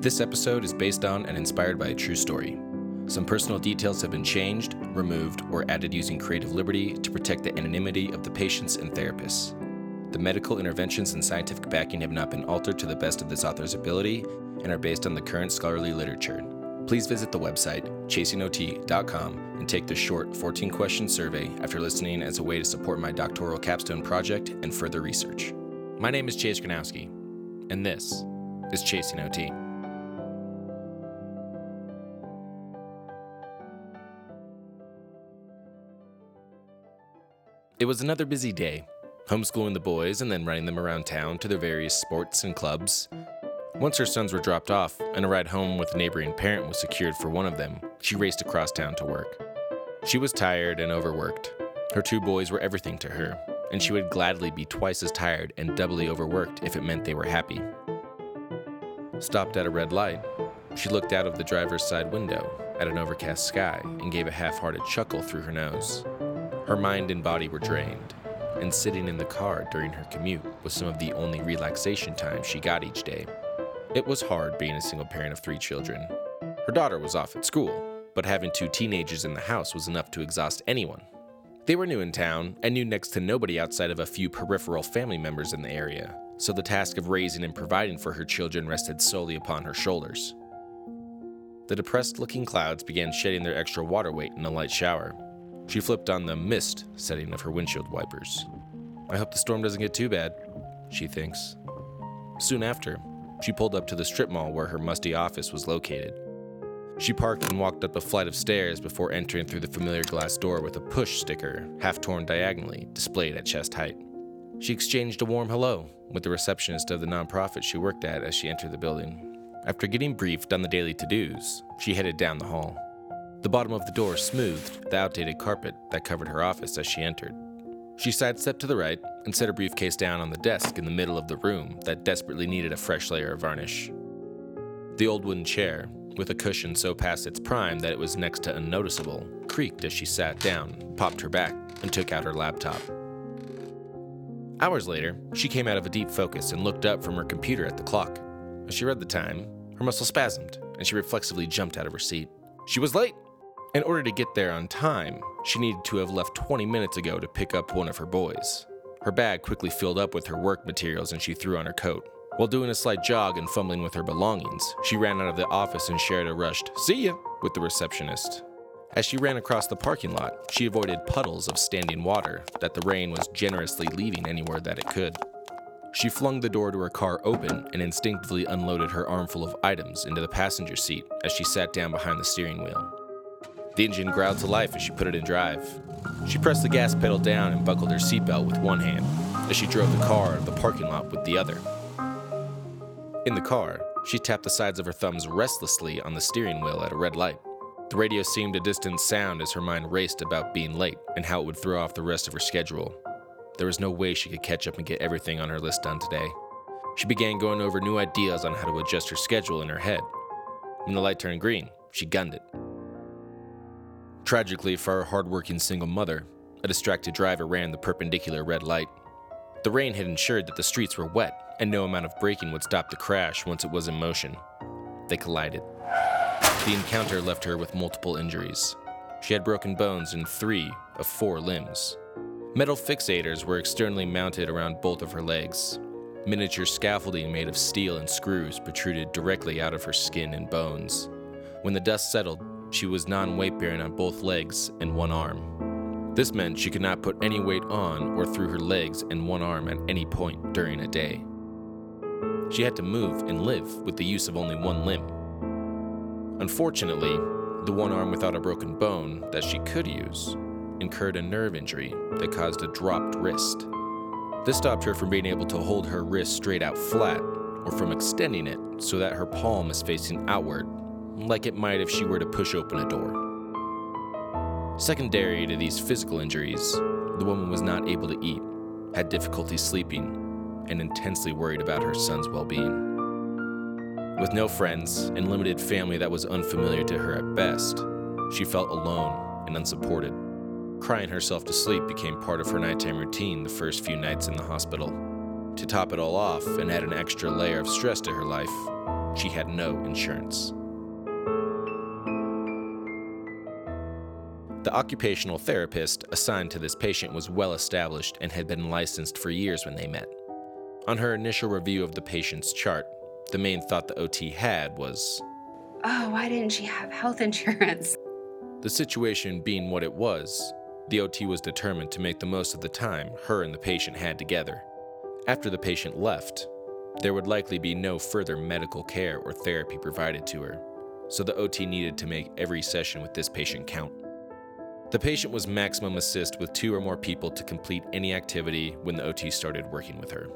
This episode is based on and inspired by a true story. Some personal details have been changed, removed, or added using creative liberty to protect the anonymity of the patients and therapists. The medical interventions and scientific backing have not been altered to the best of this author's ability and are based on the current scholarly literature. Please visit the website, chasingot.com, and take the short 14 question survey after listening as a way to support my doctoral capstone project and further research. My name is Chase Granowski, and this is Chasing OT. It was another busy day, homeschooling the boys and then running them around town to their various sports and clubs. Once her sons were dropped off and a ride home with a neighboring parent was secured for one of them, she raced across town to work. She was tired and overworked. Her two boys were everything to her, and she would gladly be twice as tired and doubly overworked if it meant they were happy. Stopped at a red light, she looked out of the driver's side window at an overcast sky and gave a half hearted chuckle through her nose. Her mind and body were drained, and sitting in the car during her commute was some of the only relaxation time she got each day. It was hard being a single parent of three children. Her daughter was off at school, but having two teenagers in the house was enough to exhaust anyone. They were new in town and knew next to nobody outside of a few peripheral family members in the area, so the task of raising and providing for her children rested solely upon her shoulders. The depressed looking clouds began shedding their extra water weight in a light shower, she flipped on the mist setting of her windshield wipers. I hope the storm doesn't get too bad, she thinks. Soon after, she pulled up to the strip mall where her musty office was located. She parked and walked up a flight of stairs before entering through the familiar glass door with a push sticker, half torn diagonally, displayed at chest height. She exchanged a warm hello with the receptionist of the nonprofit she worked at as she entered the building. After getting briefed on the daily to dos, she headed down the hall. The bottom of the door smoothed the outdated carpet that covered her office as she entered. She sidestepped to the right and set her briefcase down on the desk in the middle of the room that desperately needed a fresh layer of varnish. The old wooden chair, with a cushion so past its prime that it was next to unnoticeable, creaked as she sat down, popped her back, and took out her laptop. Hours later, she came out of a deep focus and looked up from her computer at the clock. As she read the time, her muscle spasmed, and she reflexively jumped out of her seat. She was late! In order to get there on time, she needed to have left 20 minutes ago to pick up one of her boys. Her bag quickly filled up with her work materials and she threw on her coat. While doing a slight jog and fumbling with her belongings, she ran out of the office and shared a rushed, See ya, with the receptionist. As she ran across the parking lot, she avoided puddles of standing water that the rain was generously leaving anywhere that it could. She flung the door to her car open and instinctively unloaded her armful of items into the passenger seat as she sat down behind the steering wheel. The engine growled to life as she put it in drive. She pressed the gas pedal down and buckled her seatbelt with one hand as she drove the car out of the parking lot with the other. In the car, she tapped the sides of her thumbs restlessly on the steering wheel at a red light. The radio seemed a distant sound as her mind raced about being late and how it would throw off the rest of her schedule. There was no way she could catch up and get everything on her list done today. She began going over new ideas on how to adjust her schedule in her head. When the light turned green, she gunned it. Tragically for our hardworking single mother, a distracted driver ran the perpendicular red light. The rain had ensured that the streets were wet, and no amount of braking would stop the crash once it was in motion. They collided. The encounter left her with multiple injuries. She had broken bones in three of four limbs. Metal fixators were externally mounted around both of her legs. Miniature scaffolding made of steel and screws protruded directly out of her skin and bones. When the dust settled, she was non weight bearing on both legs and one arm. This meant she could not put any weight on or through her legs and one arm at any point during a day. She had to move and live with the use of only one limb. Unfortunately, the one arm without a broken bone that she could use incurred a nerve injury that caused a dropped wrist. This stopped her from being able to hold her wrist straight out flat or from extending it so that her palm is facing outward like it might if she were to push open a door. Secondary to these physical injuries, the woman was not able to eat, had difficulty sleeping, and intensely worried about her son's well being. With no friends and limited family that was unfamiliar to her at best, she felt alone and unsupported. Crying herself to sleep became part of her nighttime routine the first few nights in the hospital. To top it all off and add an extra layer of stress to her life, she had no insurance. The occupational therapist assigned to this patient was well established and had been licensed for years when they met. On her initial review of the patient's chart, the main thought the OT had was Oh, why didn't she have health insurance? The situation being what it was, the OT was determined to make the most of the time her and the patient had together. After the patient left, there would likely be no further medical care or therapy provided to her, so the OT needed to make every session with this patient count. The patient was maximum assist with two or more people to complete any activity when the OT started working with her.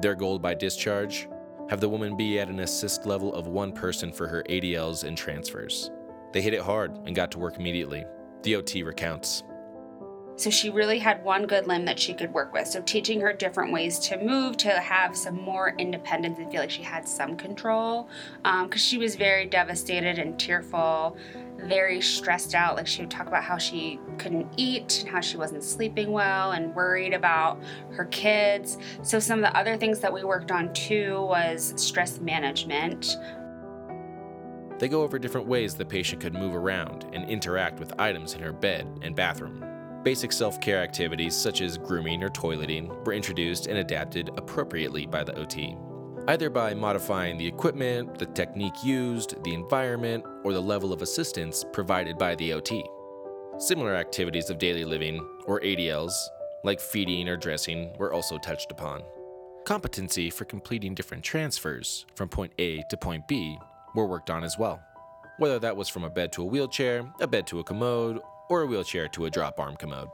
Their goal by discharge have the woman be at an assist level of one person for her ADLs and transfers. They hit it hard and got to work immediately. The OT recounts. So she really had one good limb that she could work with. So teaching her different ways to move, to have some more independence and feel like she had some control, because um, she was very devastated and tearful very stressed out. Like she would talk about how she couldn't eat and how she wasn't sleeping well and worried about her kids. So, some of the other things that we worked on too was stress management. They go over different ways the patient could move around and interact with items in her bed and bathroom. Basic self care activities such as grooming or toileting were introduced and adapted appropriately by the OT either by modifying the equipment, the technique used, the environment, or the level of assistance provided by the OT. Similar activities of daily living, or ADLs, like feeding or dressing, were also touched upon. Competency for completing different transfers from point A to point B were worked on as well, whether that was from a bed to a wheelchair, a bed to a commode, or a wheelchair to a drop arm commode.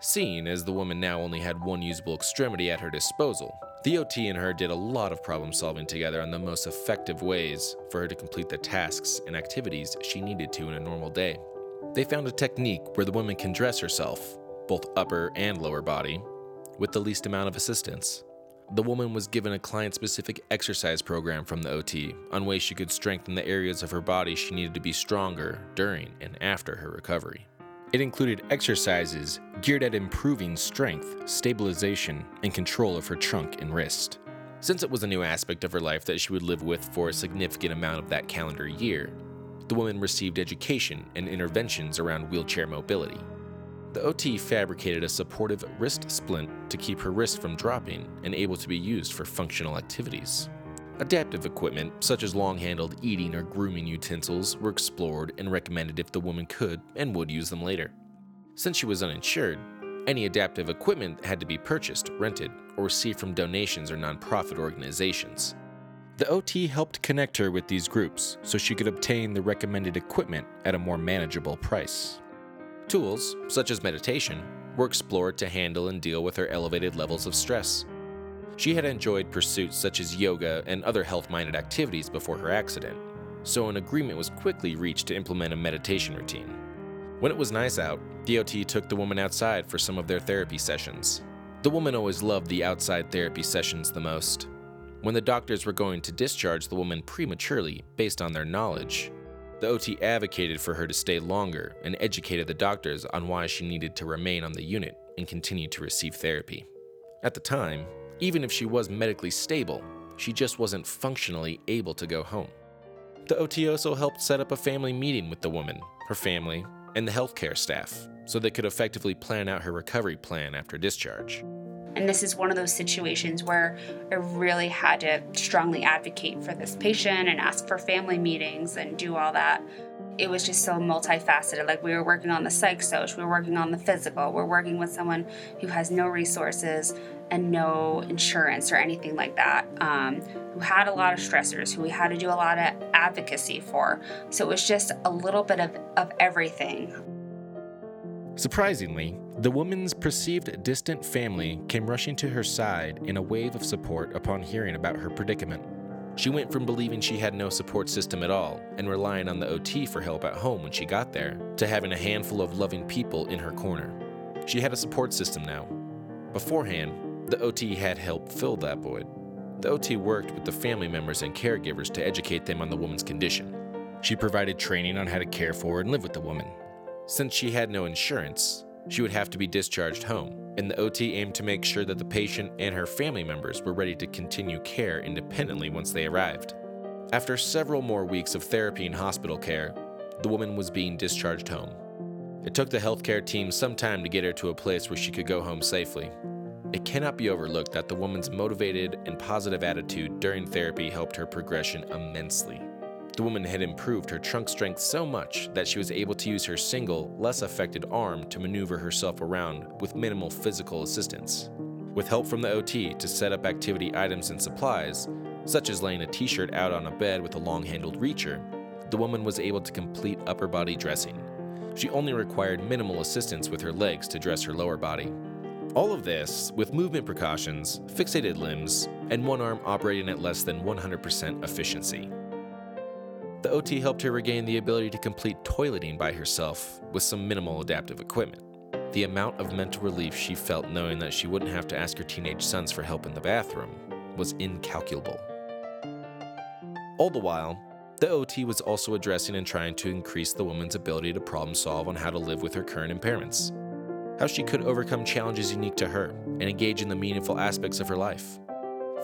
Seeing as the woman now only had one usable extremity at her disposal, the OT and her did a lot of problem solving together on the most effective ways for her to complete the tasks and activities she needed to in a normal day. They found a technique where the woman can dress herself, both upper and lower body, with the least amount of assistance. The woman was given a client specific exercise program from the OT on ways she could strengthen the areas of her body she needed to be stronger during and after her recovery. It included exercises geared at improving strength, stabilization, and control of her trunk and wrist. Since it was a new aspect of her life that she would live with for a significant amount of that calendar year, the woman received education and interventions around wheelchair mobility. The OT fabricated a supportive wrist splint to keep her wrist from dropping and able to be used for functional activities. Adaptive equipment, such as long handled eating or grooming utensils, were explored and recommended if the woman could and would use them later. Since she was uninsured, any adaptive equipment had to be purchased, rented, or received from donations or nonprofit organizations. The OT helped connect her with these groups so she could obtain the recommended equipment at a more manageable price. Tools, such as meditation, were explored to handle and deal with her elevated levels of stress. She had enjoyed pursuits such as yoga and other health minded activities before her accident, so an agreement was quickly reached to implement a meditation routine. When it was nice out, the OT took the woman outside for some of their therapy sessions. The woman always loved the outside therapy sessions the most. When the doctors were going to discharge the woman prematurely based on their knowledge, the OT advocated for her to stay longer and educated the doctors on why she needed to remain on the unit and continue to receive therapy. At the time, even if she was medically stable, she just wasn't functionally able to go home. The OT also helped set up a family meeting with the woman, her family, and the healthcare staff so they could effectively plan out her recovery plan after discharge. And this is one of those situations where I really had to strongly advocate for this patient and ask for family meetings and do all that. It was just so multifaceted. Like we were working on the psych soc, we were working on the physical, we're working with someone who has no resources and no insurance or anything like that, um, who had a lot of stressors, who we had to do a lot of advocacy for. So it was just a little bit of, of everything. Surprisingly, the woman's perceived distant family came rushing to her side in a wave of support upon hearing about her predicament. She went from believing she had no support system at all and relying on the OT for help at home when she got there, to having a handful of loving people in her corner. She had a support system now. Beforehand, the OT had helped fill that void. The OT worked with the family members and caregivers to educate them on the woman's condition. She provided training on how to care for and live with the woman. Since she had no insurance, she would have to be discharged home, and the OT aimed to make sure that the patient and her family members were ready to continue care independently once they arrived. After several more weeks of therapy and hospital care, the woman was being discharged home. It took the healthcare team some time to get her to a place where she could go home safely. It cannot be overlooked that the woman's motivated and positive attitude during therapy helped her progression immensely. The woman had improved her trunk strength so much that she was able to use her single, less affected arm to maneuver herself around with minimal physical assistance. With help from the OT to set up activity items and supplies, such as laying a t shirt out on a bed with a long handled reacher, the woman was able to complete upper body dressing. She only required minimal assistance with her legs to dress her lower body. All of this with movement precautions, fixated limbs, and one arm operating at less than 100% efficiency. The OT helped her regain the ability to complete toileting by herself with some minimal adaptive equipment. The amount of mental relief she felt knowing that she wouldn't have to ask her teenage sons for help in the bathroom was incalculable. All the while, the OT was also addressing and trying to increase the woman's ability to problem solve on how to live with her current impairments, how she could overcome challenges unique to her, and engage in the meaningful aspects of her life.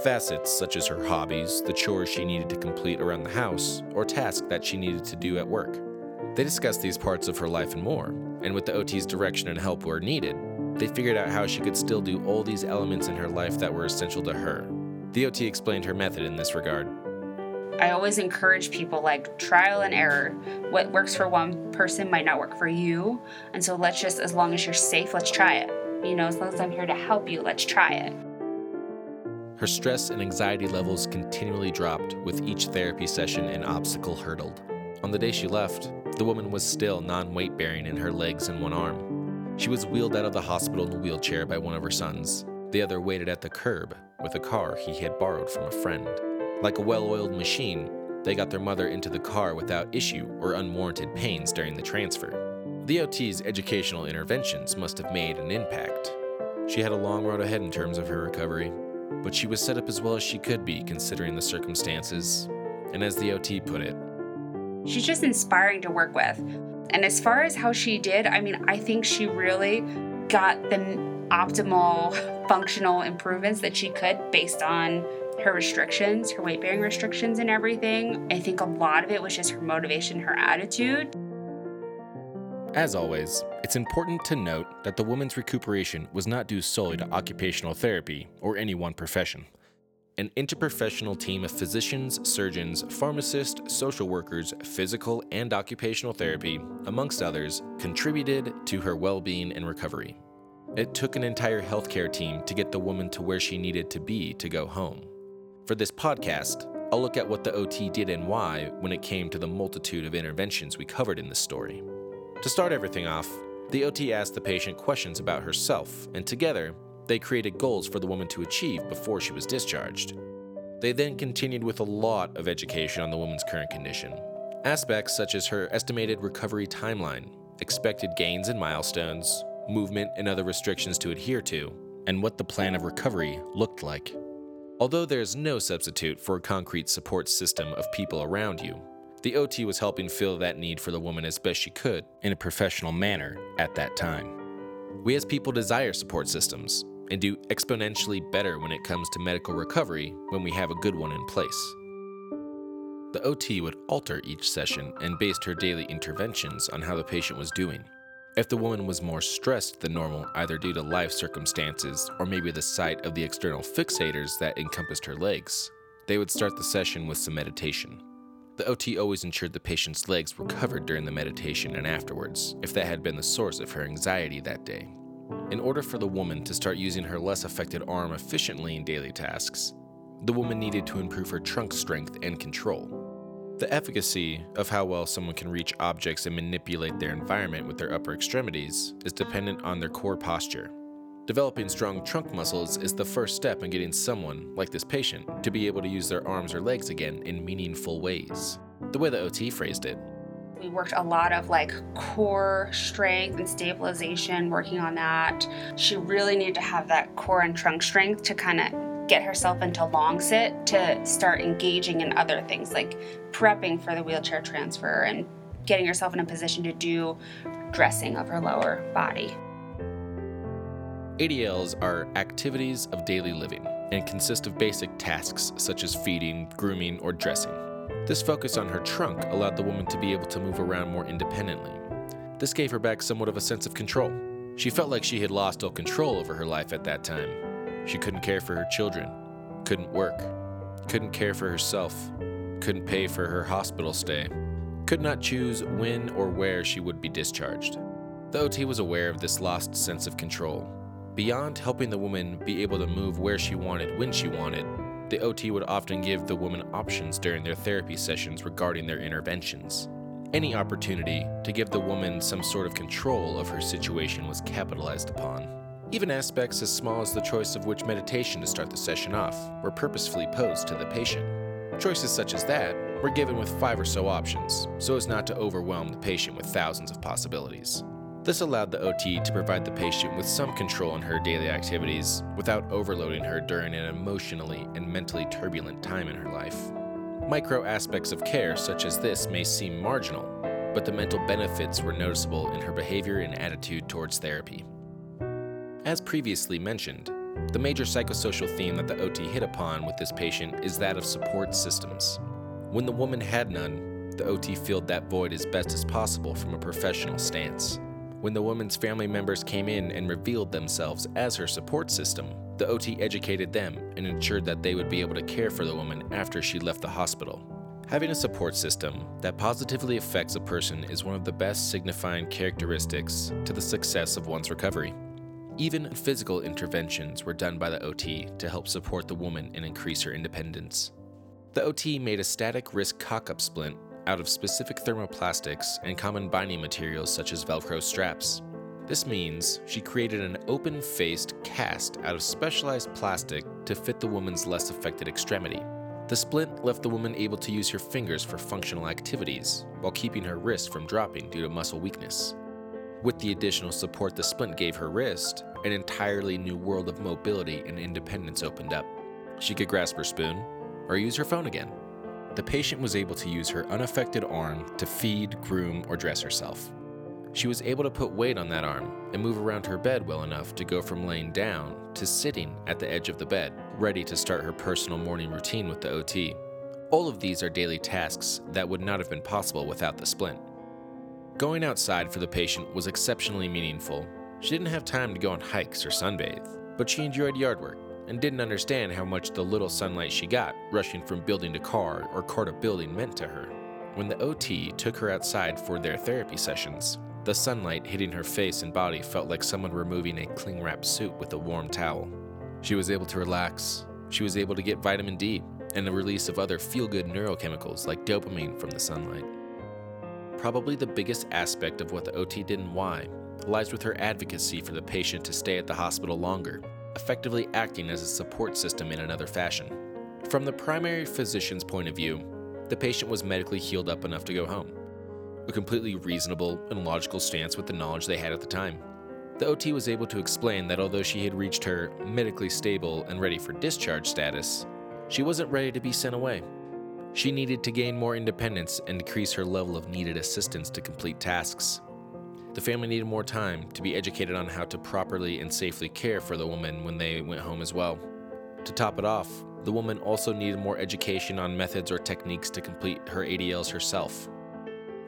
Facets such as her hobbies, the chores she needed to complete around the house, or tasks that she needed to do at work. They discussed these parts of her life and more, and with the OT's direction and help where needed, they figured out how she could still do all these elements in her life that were essential to her. The OT explained her method in this regard. I always encourage people like trial and error. What works for one person might not work for you. And so let's just, as long as you're safe, let's try it. You know, as long as I'm here to help you, let's try it. Her stress and anxiety levels continually dropped with each therapy session and obstacle hurdled. On the day she left, the woman was still non weight bearing in her legs and one arm. She was wheeled out of the hospital in a wheelchair by one of her sons. The other waited at the curb with a car he had borrowed from a friend. Like a well oiled machine, they got their mother into the car without issue or unwarranted pains during the transfer. The OT's educational interventions must have made an impact. She had a long road ahead in terms of her recovery, but she was set up as well as she could be considering the circumstances. And as the OT put it, She's just inspiring to work with. And as far as how she did, I mean, I think she really got the optimal functional improvements that she could based on her restrictions, her weight bearing restrictions, and everything. I think a lot of it was just her motivation, her attitude. As always, it's important to note that the woman's recuperation was not due solely to occupational therapy or any one profession. An interprofessional team of physicians, surgeons, pharmacists, social workers, physical and occupational therapy, amongst others, contributed to her well being and recovery. It took an entire healthcare team to get the woman to where she needed to be to go home. For this podcast, I'll look at what the OT did and why when it came to the multitude of interventions we covered in this story. To start everything off, the OT asked the patient questions about herself, and together, they created goals for the woman to achieve before she was discharged. They then continued with a lot of education on the woman's current condition. Aspects such as her estimated recovery timeline, expected gains and milestones, movement and other restrictions to adhere to, and what the plan of recovery looked like. Although there is no substitute for a concrete support system of people around you, the OT was helping fill that need for the woman as best she could in a professional manner at that time. We as people desire support systems, and do exponentially better when it comes to medical recovery when we have a good one in place. The OT would alter each session and based her daily interventions on how the patient was doing. If the woman was more stressed than normal, either due to life circumstances or maybe the sight of the external fixators that encompassed her legs, they would start the session with some meditation. The OT always ensured the patient's legs were covered during the meditation and afterwards, if that had been the source of her anxiety that day. In order for the woman to start using her less affected arm efficiently in daily tasks, the woman needed to improve her trunk strength and control. The efficacy of how well someone can reach objects and manipulate their environment with their upper extremities is dependent on their core posture. Developing strong trunk muscles is the first step in getting someone, like this patient, to be able to use their arms or legs again in meaningful ways. The way the OT phrased it, we worked a lot of like core strength and stabilization, working on that. She really needed to have that core and trunk strength to kind of get herself into long sit to start engaging in other things like prepping for the wheelchair transfer and getting herself in a position to do dressing of her lower body. ADLs are activities of daily living and consist of basic tasks such as feeding, grooming, or dressing. This focus on her trunk allowed the woman to be able to move around more independently. This gave her back somewhat of a sense of control. She felt like she had lost all control over her life at that time. She couldn't care for her children, couldn't work, couldn't care for herself, couldn't pay for her hospital stay, could not choose when or where she would be discharged. The OT was aware of this lost sense of control. Beyond helping the woman be able to move where she wanted when she wanted, the OT would often give the woman options during their therapy sessions regarding their interventions. Any opportunity to give the woman some sort of control of her situation was capitalized upon. Even aspects as small as the choice of which meditation to start the session off were purposefully posed to the patient. Choices such as that were given with five or so options, so as not to overwhelm the patient with thousands of possibilities. This allowed the OT to provide the patient with some control in her daily activities without overloading her during an emotionally and mentally turbulent time in her life. Micro aspects of care such as this may seem marginal, but the mental benefits were noticeable in her behavior and attitude towards therapy. As previously mentioned, the major psychosocial theme that the OT hit upon with this patient is that of support systems. When the woman had none, the OT filled that void as best as possible from a professional stance. When the woman's family members came in and revealed themselves as her support system, the OT educated them and ensured that they would be able to care for the woman after she left the hospital. Having a support system that positively affects a person is one of the best signifying characteristics to the success of one's recovery. Even physical interventions were done by the OT to help support the woman and increase her independence. The OT made a static wrist cock up splint out of specific thermoplastics and common binding materials such as Velcro straps. This means she created an open faced cast out of specialized plastic to fit the woman's less affected extremity. The splint left the woman able to use her fingers for functional activities while keeping her wrist from dropping due to muscle weakness. With the additional support the splint gave her wrist, an entirely new world of mobility and independence opened up. She could grasp her spoon or use her phone again the patient was able to use her unaffected arm to feed, groom, or dress herself. She was able to put weight on that arm and move around her bed well enough to go from laying down to sitting at the edge of the bed, ready to start her personal morning routine with the OT. All of these are daily tasks that would not have been possible without the splint. Going outside for the patient was exceptionally meaningful. She didn't have time to go on hikes or sunbathe, but she enjoyed yard work and didn't understand how much the little sunlight she got, rushing from building to car or car to building, meant to her. When the OT took her outside for their therapy sessions, the sunlight hitting her face and body felt like someone removing a cling wrap suit with a warm towel. She was able to relax, she was able to get vitamin D and the release of other feel good neurochemicals like dopamine from the sunlight. Probably the biggest aspect of what the OT did and why lies with her advocacy for the patient to stay at the hospital longer effectively acting as a support system in another fashion. From the primary physician's point of view, the patient was medically healed up enough to go home. A completely reasonable and logical stance with the knowledge they had at the time. The OT was able to explain that although she had reached her medically stable and ready for discharge status, she wasn't ready to be sent away. She needed to gain more independence and decrease her level of needed assistance to complete tasks. The family needed more time to be educated on how to properly and safely care for the woman when they went home as well. To top it off, the woman also needed more education on methods or techniques to complete her ADLs herself.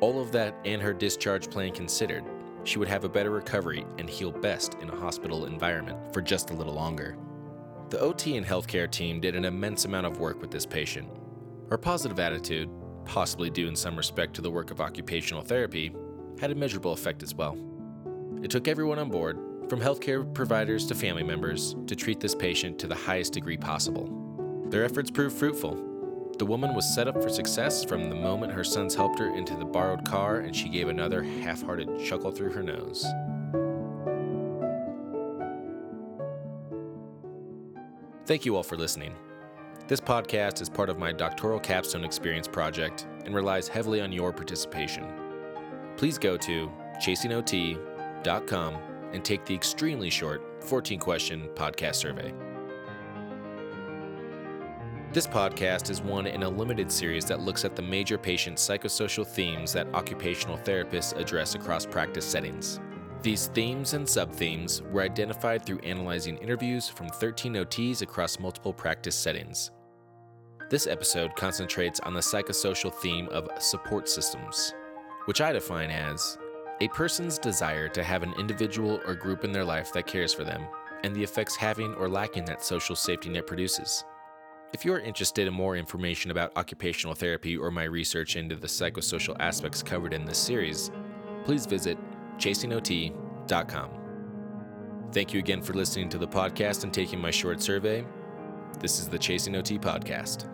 All of that and her discharge plan considered, she would have a better recovery and heal best in a hospital environment for just a little longer. The OT and healthcare team did an immense amount of work with this patient. Her positive attitude, possibly due in some respect to the work of occupational therapy, had a measurable effect as well. It took everyone on board, from healthcare providers to family members, to treat this patient to the highest degree possible. Their efforts proved fruitful. The woman was set up for success from the moment her sons helped her into the borrowed car and she gave another half hearted chuckle through her nose. Thank you all for listening. This podcast is part of my doctoral capstone experience project and relies heavily on your participation please go to chasingot.com and take the extremely short 14 question podcast survey. This podcast is one in a limited series that looks at the major patient psychosocial themes that occupational therapists address across practice settings. These themes and sub-themes were identified through analyzing interviews from 13 OTs across multiple practice settings. This episode concentrates on the psychosocial theme of support systems, which I define as a person's desire to have an individual or group in their life that cares for them, and the effects having or lacking that social safety net produces. If you are interested in more information about occupational therapy or my research into the psychosocial aspects covered in this series, please visit chasingot.com. Thank you again for listening to the podcast and taking my short survey. This is the Chasing OT podcast.